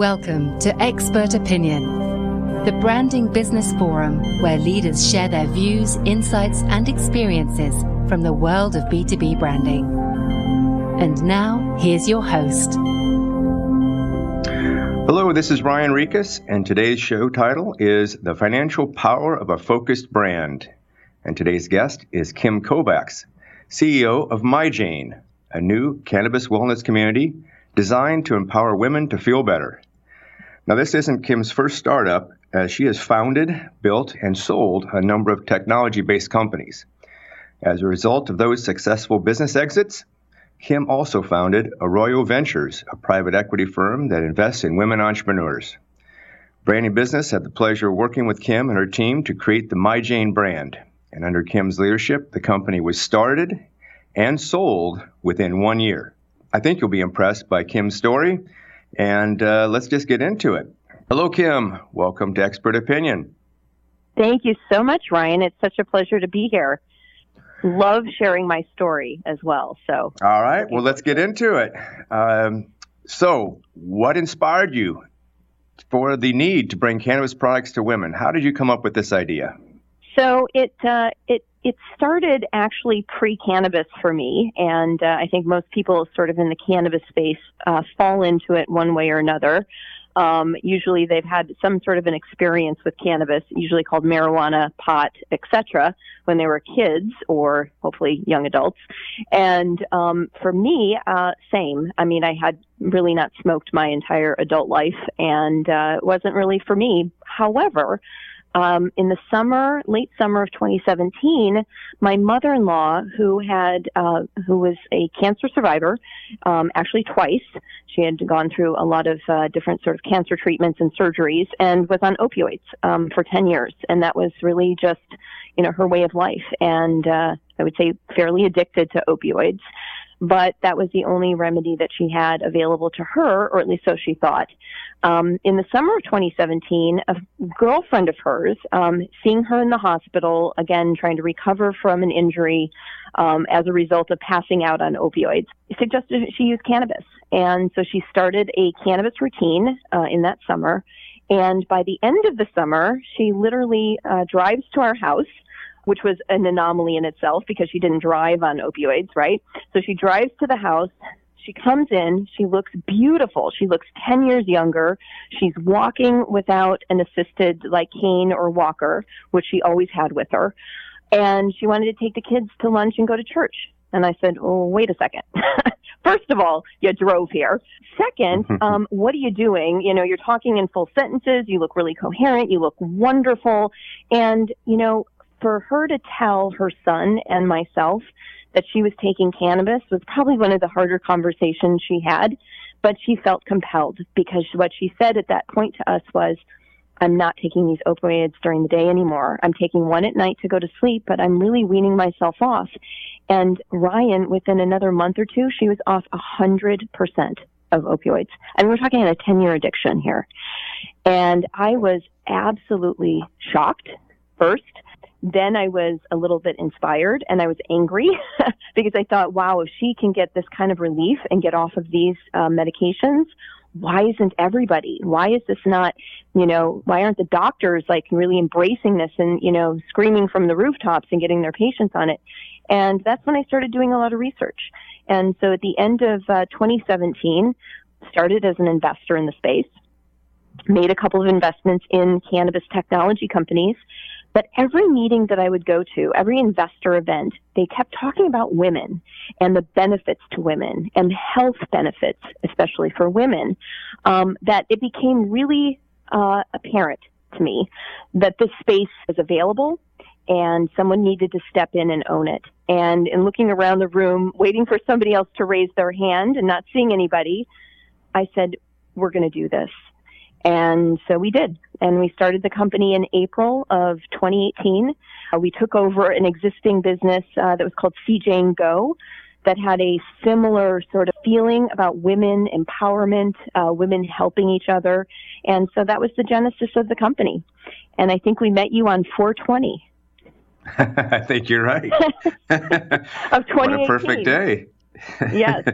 Welcome to Expert Opinion, the branding business forum where leaders share their views, insights, and experiences from the world of B2B branding. And now, here's your host. Hello, this is Ryan Rieches, and today's show title is The Financial Power of a Focused Brand. And today's guest is Kim Kovacs, CEO of MyJane, a new cannabis wellness community designed to empower women to feel better. Now, this isn't Kim's first startup, as she has founded, built, and sold a number of technology based companies. As a result of those successful business exits, Kim also founded Arroyo Ventures, a private equity firm that invests in women entrepreneurs. Branding Business had the pleasure of working with Kim and her team to create the MyJane brand. And under Kim's leadership, the company was started and sold within one year. I think you'll be impressed by Kim's story, and uh, let's just get into it. Hello, Kim. Welcome to Expert Opinion. Thank you so much, Ryan. It's such a pleasure to be here. Love sharing my story as well. So, all right. Well, let's get into it. Um, so, what inspired you for the need to bring cannabis products to women? How did you come up with this idea? So it uh, it it started actually pre-cannabis for me, and uh, I think most people sort of in the cannabis space uh, fall into it one way or another. Um, usually, they've had some sort of an experience with cannabis, usually called marijuana, pot, etc., when they were kids or hopefully young adults. And um, for me, uh, same. I mean, I had really not smoked my entire adult life, and uh, it wasn't really for me. However, um, in the summer, late summer of 2017, my mother-in-law, who had, uh, who was a cancer survivor, um, actually twice, she had gone through a lot of uh, different sort of cancer treatments and surgeries, and was on opioids um, for 10 years, and that was really just, you know, her way of life, and uh, I would say fairly addicted to opioids but that was the only remedy that she had available to her, or at least so she thought. Um, in the summer of 2017, a girlfriend of hers, um, seeing her in the hospital, again trying to recover from an injury um, as a result of passing out on opioids, suggested she use cannabis. And so she started a cannabis routine uh, in that summer. And by the end of the summer, she literally uh, drives to our house which was an anomaly in itself because she didn't drive on opioids, right? So she drives to the house. She comes in. She looks beautiful. She looks 10 years younger. She's walking without an assisted like cane or walker, which she always had with her. And she wanted to take the kids to lunch and go to church. And I said, Oh, wait a second. First of all, you drove here. Second, um, what are you doing? You know, you're talking in full sentences. You look really coherent. You look wonderful. And, you know, for her to tell her son and myself that she was taking cannabis was probably one of the harder conversations she had, but she felt compelled because what she said at that point to us was, I'm not taking these opioids during the day anymore. I'm taking one at night to go to sleep, but I'm really weaning myself off. And Ryan, within another month or two, she was off a hundred percent of opioids. And we're talking a 10 year addiction here. And I was absolutely shocked first then I was a little bit inspired and I was angry because I thought, wow, if she can get this kind of relief and get off of these uh, medications, why isn't everybody? Why is this not, you know, why aren't the doctors like really embracing this and, you know, screaming from the rooftops and getting their patients on it? And that's when I started doing a lot of research. And so at the end of uh, 2017, started as an investor in the space, made a couple of investments in cannabis technology companies, but every meeting that I would go to, every investor event, they kept talking about women and the benefits to women and health benefits, especially for women, um, that it became really uh, apparent to me that this space is available and someone needed to step in and own it. And in looking around the room, waiting for somebody else to raise their hand and not seeing anybody, I said, we're going to do this. And so we did. And we started the company in April of 2018. Uh, we took over an existing business uh, that was called CJ Go that had a similar sort of feeling about women empowerment, uh, women helping each other. And so that was the genesis of the company. And I think we met you on 420. I think you're right. of 2018. What a perfect day. yes.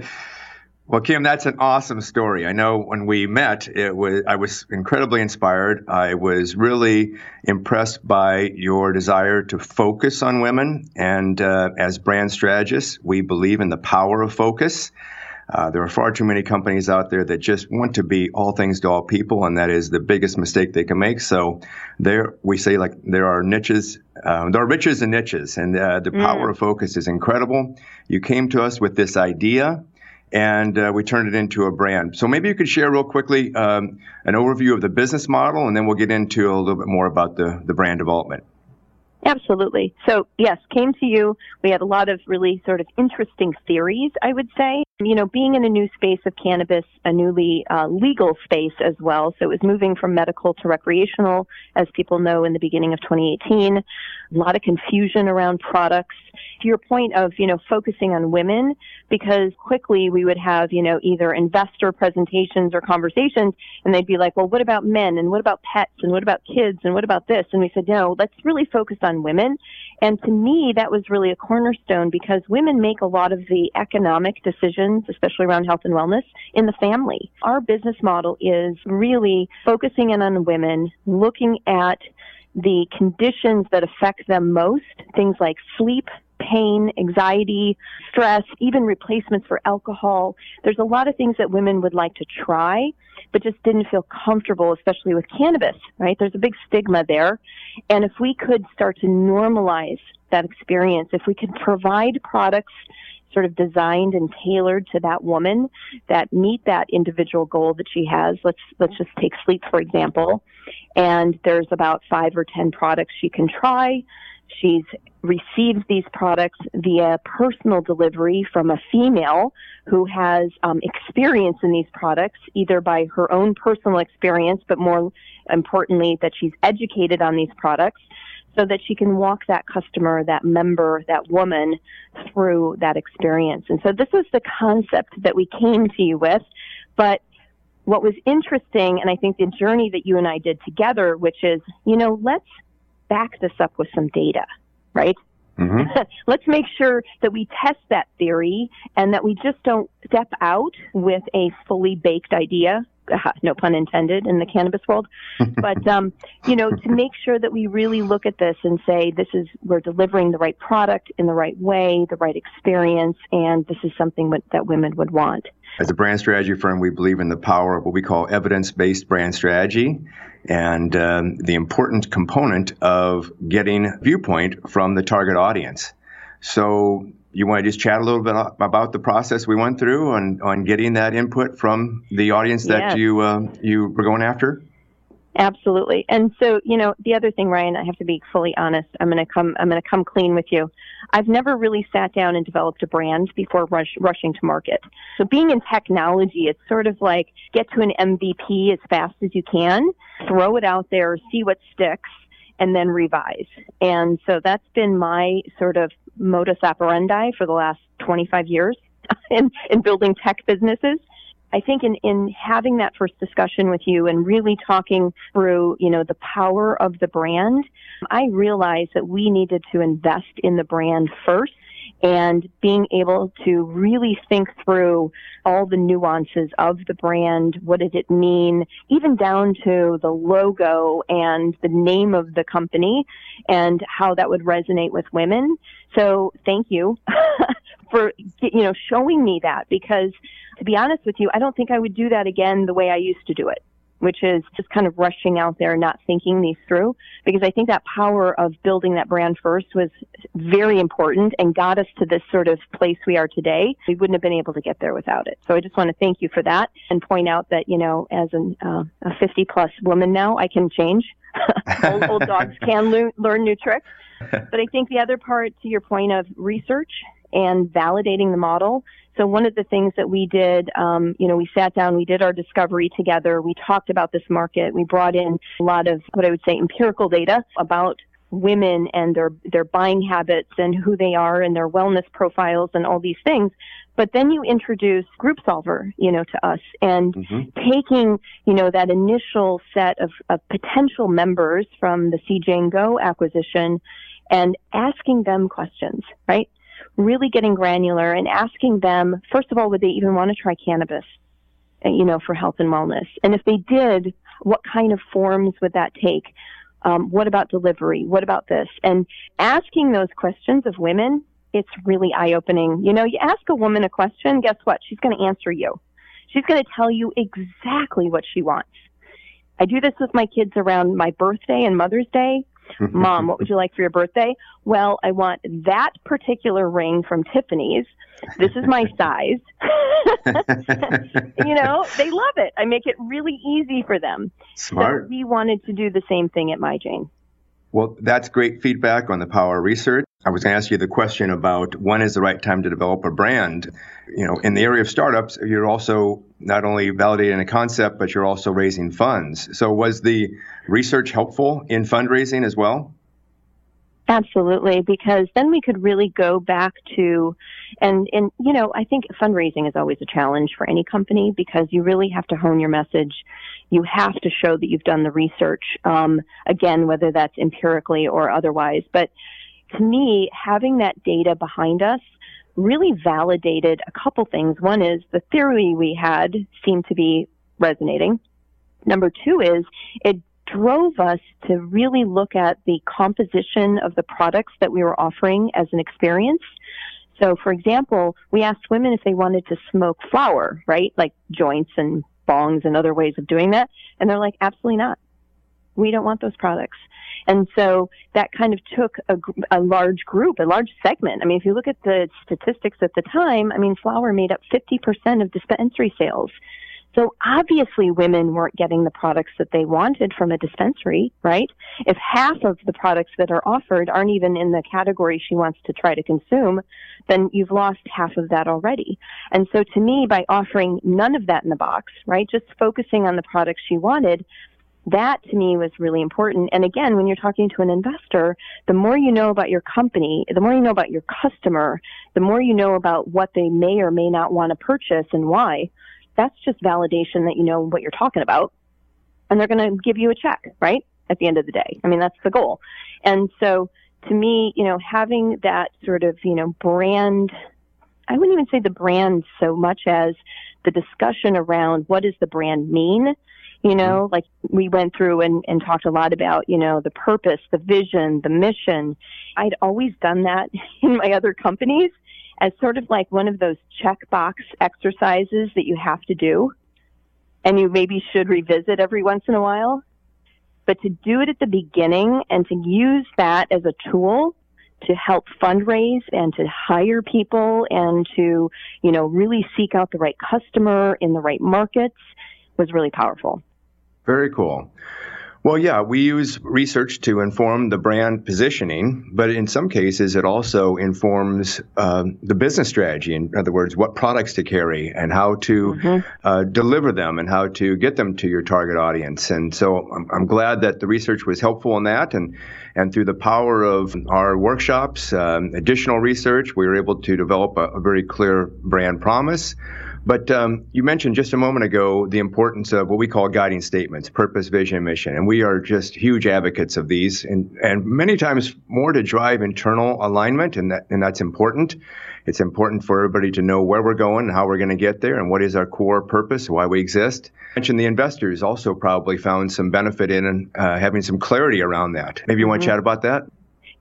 Well, Kim, that's an awesome story. I know when we met, it was I was incredibly inspired. I was really impressed by your desire to focus on women, and uh, as brand strategists, we believe in the power of focus. Uh, there are far too many companies out there that just want to be all things to all people, and that is the biggest mistake they can make. So, there we say like there are niches, um, there are riches and niches, and uh, the mm. power of focus is incredible. You came to us with this idea, and uh, we turned it into a brand. So maybe you could share real quickly um, an overview of the business model, and then we'll get into a little bit more about the the brand development. Absolutely. So, yes, came to you. We had a lot of really sort of interesting theories, I would say. You know, being in a new space of cannabis, a newly uh, legal space as well. So it was moving from medical to recreational, as people know, in the beginning of 2018. A lot of confusion around products. To your point of, you know, focusing on women, because quickly we would have, you know, either investor presentations or conversations, and they'd be like, well, what about men? And what about pets? And what about kids? And what about this? And we said, no, let's really focus on women. And to me, that was really a cornerstone because women make a lot of the economic decisions, especially around health and wellness, in the family. Our business model is really focusing in on women, looking at the conditions that affect them most, things like sleep, pain, anxiety, stress, even replacements for alcohol. There's a lot of things that women would like to try, but just didn't feel comfortable, especially with cannabis, right? There's a big stigma there. And if we could start to normalize that experience, if we could provide products sort of designed and tailored to that woman that meet that individual goal that she has. Let's let's just take sleep for example. And there's about 5 or 10 products she can try She's received these products via personal delivery from a female who has um, experience in these products, either by her own personal experience, but more importantly, that she's educated on these products so that she can walk that customer, that member, that woman through that experience. And so this was the concept that we came to you with. But what was interesting, and I think the journey that you and I did together, which is, you know, let's back this up with some data, right? Mm-hmm. Let's make sure that we test that theory and that we just don't step out with a fully baked idea. No pun intended in the cannabis world, but um, you know, to make sure that we really look at this and say this is we're delivering the right product in the right way, the right experience, and this is something that women would want. As a brand strategy firm, we believe in the power of what we call evidence based brand strategy and um, the important component of getting viewpoint from the target audience. So, you want to just chat a little bit about the process we went through on, on getting that input from the audience that yes. you uh, you were going after? Absolutely. And so, you know, the other thing, Ryan, I have to be fully honest. I'm going to come, I'm going to come clean with you. I've never really sat down and developed a brand before rush, rushing to market. So being in technology, it's sort of like get to an MVP as fast as you can, throw it out there, see what sticks, and then revise. And so that's been my sort of modus operandi for the last 25 years in, in building tech businesses. I think in, in having that first discussion with you and really talking through, you know, the power of the brand, I realized that we needed to invest in the brand first and being able to really think through all the nuances of the brand. What did it mean? Even down to the logo and the name of the company and how that would resonate with women. So thank you for, you know, showing me that because to be honest with you, I don't think I would do that again the way I used to do it, which is just kind of rushing out there, not thinking these through. Because I think that power of building that brand first was very important and got us to this sort of place we are today. We wouldn't have been able to get there without it. So I just want to thank you for that and point out that, you know, as an, uh, a 50 plus woman now, I can change. old, old dogs can learn new tricks. But I think the other part to your point of research and validating the model so one of the things that we did, um, you know, we sat down, we did our discovery together, we talked about this market, we brought in a lot of what I would say empirical data about women and their their buying habits and who they are and their wellness profiles and all these things. But then you introduce Group Solver, you know, to us and mm-hmm. taking, you know, that initial set of, of potential members from the CJ and Go acquisition and asking them questions, right? Really getting granular and asking them, first of all, would they even want to try cannabis, uh, you know, for health and wellness? And if they did, what kind of forms would that take? Um, what about delivery? What about this? And asking those questions of women, it's really eye opening. You know, you ask a woman a question, guess what? She's going to answer you. She's going to tell you exactly what she wants. I do this with my kids around my birthday and Mother's Day. Mom, what would you like for your birthday? Well, I want that particular ring from Tiffany's. This is my size. you know, they love it. I make it really easy for them. Smart. So we wanted to do the same thing at My Jane. Well, that's great feedback on the power of research. I was going to ask you the question about when is the right time to develop a brand. You know, in the area of startups, you're also not only validating a concept, but you're also raising funds. So, was the research helpful in fundraising as well? Absolutely, because then we could really go back to, and and you know, I think fundraising is always a challenge for any company because you really have to hone your message. You have to show that you've done the research. Um, again, whether that's empirically or otherwise. But to me, having that data behind us really validated a couple things. One is the theory we had seemed to be resonating. Number two is it drove us to really look at the composition of the products that we were offering as an experience. So, for example, we asked women if they wanted to smoke flower, right? Like joints and bongs and other ways of doing that. And they're like, absolutely not. We don't want those products. And so that kind of took a, a, large group, a large segment. I mean, if you look at the statistics at the time, I mean, flower made up 50% of dispensary sales. So obviously women weren't getting the products that they wanted from a dispensary, right? If half of the products that are offered aren't even in the category she wants to try to consume, then you've lost half of that already. And so to me, by offering none of that in the box, right, just focusing on the products she wanted, that to me was really important. And again, when you're talking to an investor, the more you know about your company, the more you know about your customer, the more you know about what they may or may not want to purchase and why that's just validation that you know what you're talking about. And they're going to give you a check, right? At the end of the day. I mean, that's the goal. And so to me, you know, having that sort of, you know, brand, I wouldn't even say the brand so much as the discussion around what does the brand mean? You know, mm-hmm. like we went through and, and talked a lot about, you know, the purpose, the vision, the mission. I'd always done that in my other companies as sort of like one of those checkbox exercises that you have to do and you maybe should revisit every once in a while. But to do it at the beginning and to use that as a tool to help fundraise and to hire people and to, you know, really seek out the right customer in the right markets was really powerful. Very cool. Well, yeah, we use research to inform the brand positioning, but in some cases, it also informs uh, the business strategy. In other words, what products to carry and how to mm-hmm. uh, deliver them and how to get them to your target audience. And so I'm, I'm, glad that the research was helpful in that. And, and through the power of our workshops, um, additional research, we were able to develop a, a very clear brand promise. But um, you mentioned just a moment ago the importance of what we call guiding statements, purpose, vision, mission. And we are just huge advocates of these and, and many times more to drive internal alignment, and, that, and that's important. It's important for everybody to know where we're going, and how we're going to get there, and what is our core purpose, why we exist. I mentioned the investors also probably found some benefit in uh, having some clarity around that. Maybe you want to mm-hmm. chat about that?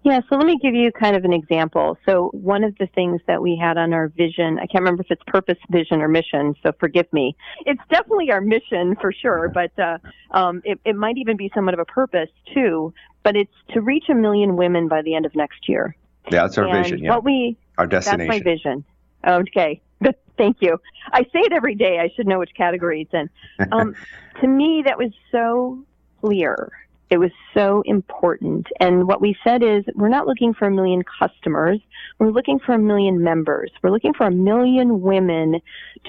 Yeah, so let me give you kind of an example. So one of the things that we had on our vision, I can't remember if it's purpose, vision, or mission, so forgive me. It's definitely our mission for sure, but uh, um, it, it might even be somewhat of a purpose too. But it's to reach a million women by the end of next year. Yeah, that's our and vision. Yeah, what we our destination. That's my vision. Okay, thank you. I say it every day. I should know which category it's in. Um, to me, that was so clear it was so important. And what we said is we're not looking for a million customers. We're looking for a million members. We're looking for a million women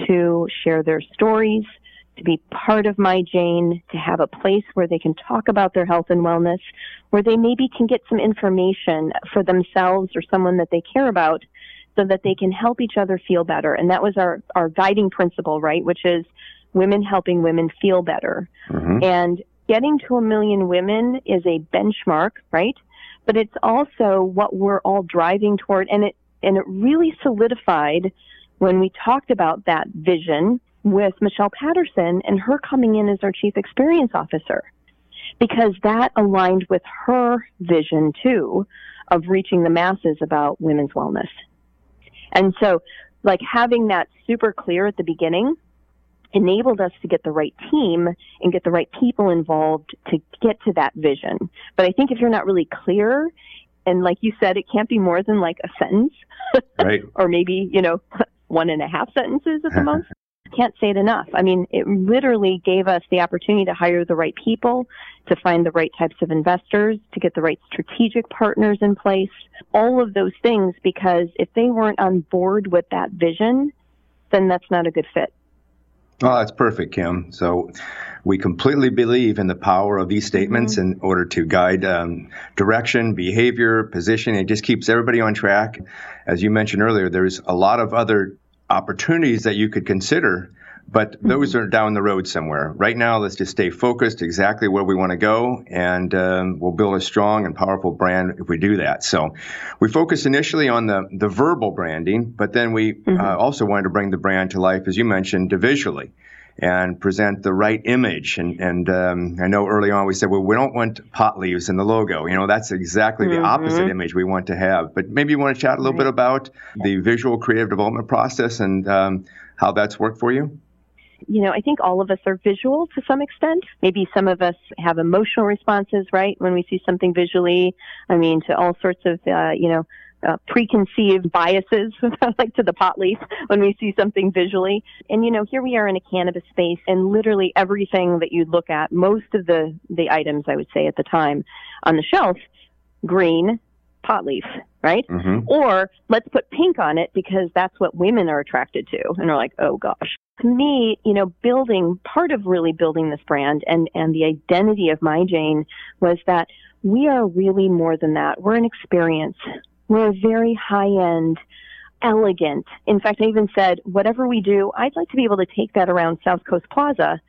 to share their stories, to be part of My Jane, to have a place where they can talk about their health and wellness, where they maybe can get some information for themselves or someone that they care about so that they can help each other feel better. And that was our, our guiding principle, right? Which is women helping women feel better. Mm-hmm. And getting to a million women is a benchmark, right? But it's also what we're all driving toward. And it, And it really solidified when we talked about that vision with Michelle Patterson and her coming in as our chief experience officer because that aligned with her vision too of reaching the masses about women's wellness. And so, like having that super clear at the beginning enabled us to get the right team and get the right people involved to get to that vision. But I think if you're not really clear, and like you said, it can't be more than like a sentence, right? or maybe you know one and a half sentences at the most can't say it enough. I mean, it literally gave us the opportunity to hire the right people, to find the right types of investors, to get the right strategic partners in place, all of those things, because if they weren't on board with that vision, then that's not a good fit. Oh, that's perfect, Kim. So we completely believe in the power of these statements mm-hmm. in order to guide um, direction, behavior, position. It just keeps everybody on track. As you mentioned earlier, there's a lot of other opportunities that you could consider, but those mm-hmm. are down the road somewhere. Right now, let's just stay focused exactly where we want to go, and um, we'll build a strong and powerful brand if we do that. So, we focus initially on the, the verbal branding, but then we mm-hmm. uh, also wanted to bring the brand to life, as you mentioned, visually and present the right image. And, and um, I know early on we said, well, we don't want pot leaves in the logo. You know, that's exactly mm-hmm. the opposite image we want to have. But maybe you want to chat a little right. bit about the visual creative development process and um, how that's worked for you? You know, I think all of us are visual to some extent. Maybe some of us have emotional responses, right? When we see something visually, I mean, to all sorts of, uh, you know, uh, preconceived biases, like to the pot leaf, when we see something visually. And you know, here we are in a cannabis space, and literally everything that you look at, most of the the items I would say at the time on the shelf, green, pot leaf, right? Mm-hmm. Or let's put pink on it because that's what women are attracted to, and are like, oh gosh. To me, you know, building part of really building this brand and and the identity of My Jane was that we are really more than that. We're an experience. We're a very high end, elegant. In fact, I even said, whatever we do, I'd like to be able to take that around South Coast Plaza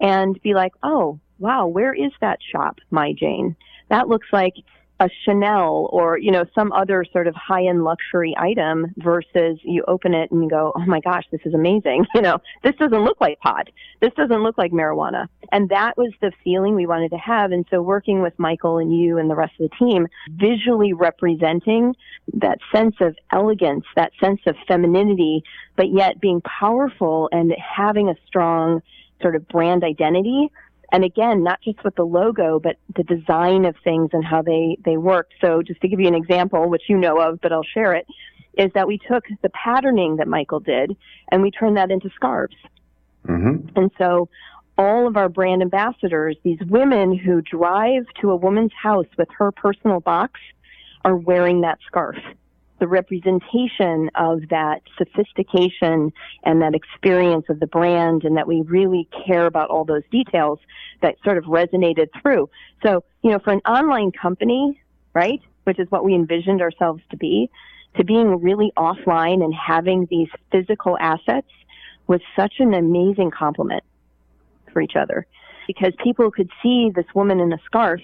and be like, oh, wow, where is that shop, My Jane? That looks like a Chanel or, you know, some other sort of high end luxury item versus you open it and you go, oh my gosh, this is amazing. You know, this doesn't look like pot. This doesn't look like marijuana. And that was the feeling we wanted to have. And so working with Michael and you and the rest of the team, visually representing that sense of elegance, that sense of femininity, but yet being powerful and having a strong sort of brand identity and again, not just with the logo, but the design of things and how they, they work. So just to give you an example, which you know of, but I'll share it, is that we took the patterning that Michael did and we turned that into scarves. Mm-hmm. And so all of our brand ambassadors, these women who drive to a woman's house with her personal box, are wearing that scarf the representation of that sophistication and that experience of the brand and that we really care about all those details that sort of resonated through. So, you know, for an online company, right, which is what we envisioned ourselves to be, to being really offline and having these physical assets was such an amazing complement for each other because people could see this woman in a scarf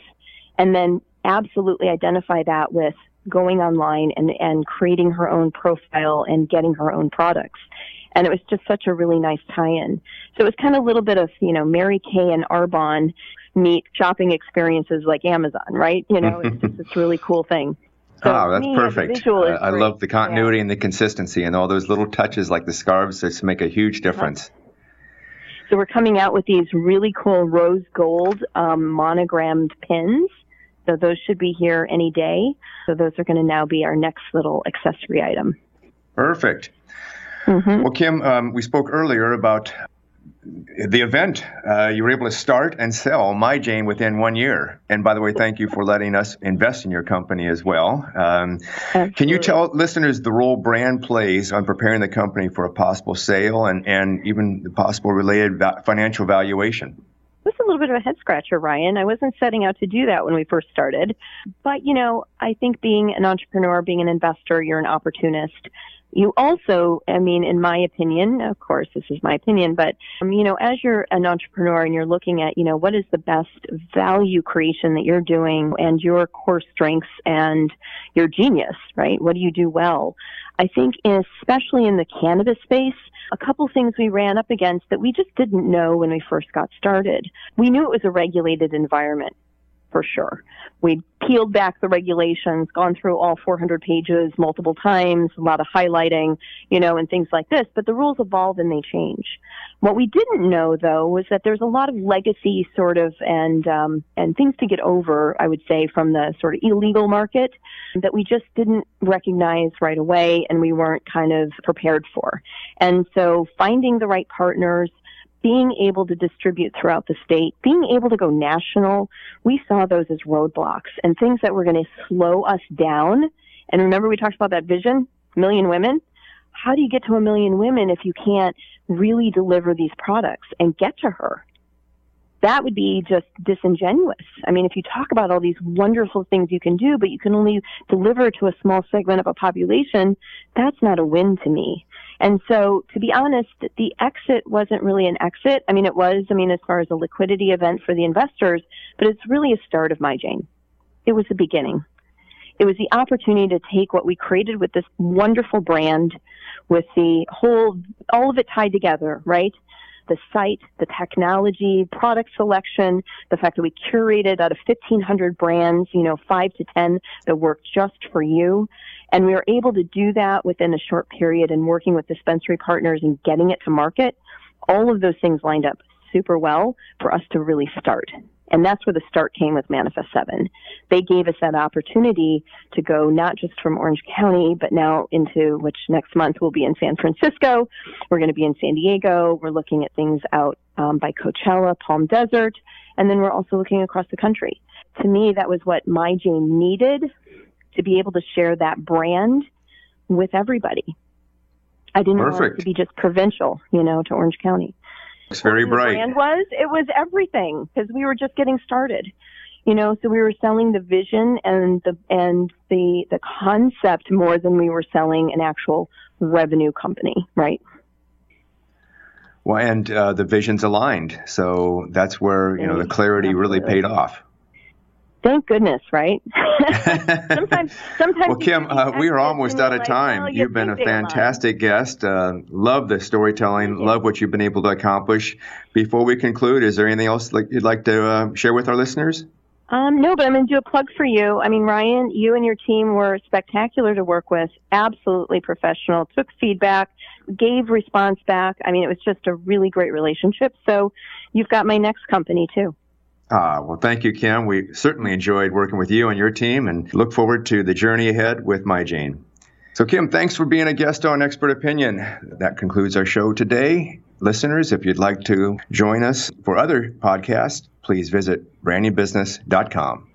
and then absolutely identify that with going online and, and creating her own profile and getting her own products. And it was just such a really nice tie-in. So it was kind of a little bit of, you know, Mary Kay and Arbonne meet shopping experiences like Amazon, right? You know, it's just this really cool thing. So oh, that's me, perfect. I, I love the continuity yeah. and the consistency and all those little touches like the scarves that make a huge difference. So we're coming out with these really cool rose gold um, monogrammed pins so those should be here any day. So those are going to now be our next little accessory item. Perfect. Mm-hmm. Well, Kim, um, we spoke earlier about the event. Uh, you were able to start and sell My Jane within one year. And by the way, thank you for letting us invest in your company as well. Um, can you tell listeners the role brand plays on preparing the company for a possible sale and, and even the possible related va- financial valuation? A little bit of a head scratcher, Ryan. I wasn't setting out to do that when we first started. But, you know, I think being an entrepreneur, being an investor, you're an opportunist. you also, I mean, in my opinion, of course, this is my opinion, but, um, you know, as you're an entrepreneur and you're looking at, you know, what is the best value creation that you're doing and your core strengths and your genius, right? What do you do well? I think, especially in the cannabis space, a couple things we ran up against that we just didn't know when we first got started. We knew it was a regulated environment for sure. We peeled back the regulations, gone through all 400 pages multiple times, a lot of highlighting, you know, and things like this. But the rules evolve and they change. What we didn't know, though, was that there's a lot of legacy sort of and um, and things to get over. I would say from the sort of illegal market that we just didn't recognize right away, and we weren't kind of prepared for. And so, finding the right partners being able to distribute throughout the state, being able to go national, we saw those as roadblocks and things that were going to slow us down. And remember, we talked about that vision, million women. How do you get to a million women if you can't really deliver these products and get to her? That would be just disingenuous. I mean, if you talk about all these wonderful things you can do, but you can only deliver to a small segment of a population, that's not a win to me. And so, to be honest, the exit wasn't really an exit. I mean, it was, I mean, as far as a liquidity event for the investors, but it's really a start of My Jane. It was the beginning. It was the opportunity to take what we created with this wonderful brand, with the whole, all of it tied together, right? the site, the technology, product selection, the fact that we curated out of 1,500 brands, you know, five to 10 that work just for you. And we were able to do that within a short period and working with dispensary partners and getting it to market. All of those things lined up super well for us to really start. And that's where the start came with Manifest 7. They gave us that opportunity to go not just from Orange County, but now into which next month we'll be in San Francisco. We're going to be in San Diego. We're looking at things out um, by Coachella, Palm Desert, and then we're also looking across the country. To me, that was what My Jane needed to be able to share that brand with everybody. I didn't Perfect. want it to be just provincial, you know, to Orange County. It's very bright. brand was it was everything because we were just getting started you know so we were selling the vision and the and the the concept more than we were selling an actual revenue company right well and uh, the visions aligned so that's where you know the clarity Absolutely. really paid off Thank goodness, right? sometimes, sometimes. well, Kim, uh, we are almost out of time. well, you You've been a fantastic guest. Uh, love the storytelling. Love what you've been able to accomplish. Before we conclude, is there anything else like you'd like to uh, share with our listeners? Um, no, but I'm going to do a plug for you. I mean, Ryan, you and your team were spectacular to work with. Absolutely professional. Took feedback, gave response back. I mean, it was just a really great relationship. So you've got my next company too. Ah, well, thank you, Kim. We certainly enjoyed working with you and your team and look forward to the journey ahead with My Jane. So, Kim, thanks for being a guest on Expert Opinion. That concludes our show today. Listeners, if you'd like to join us for other podcasts, please visit brandingbusiness.com.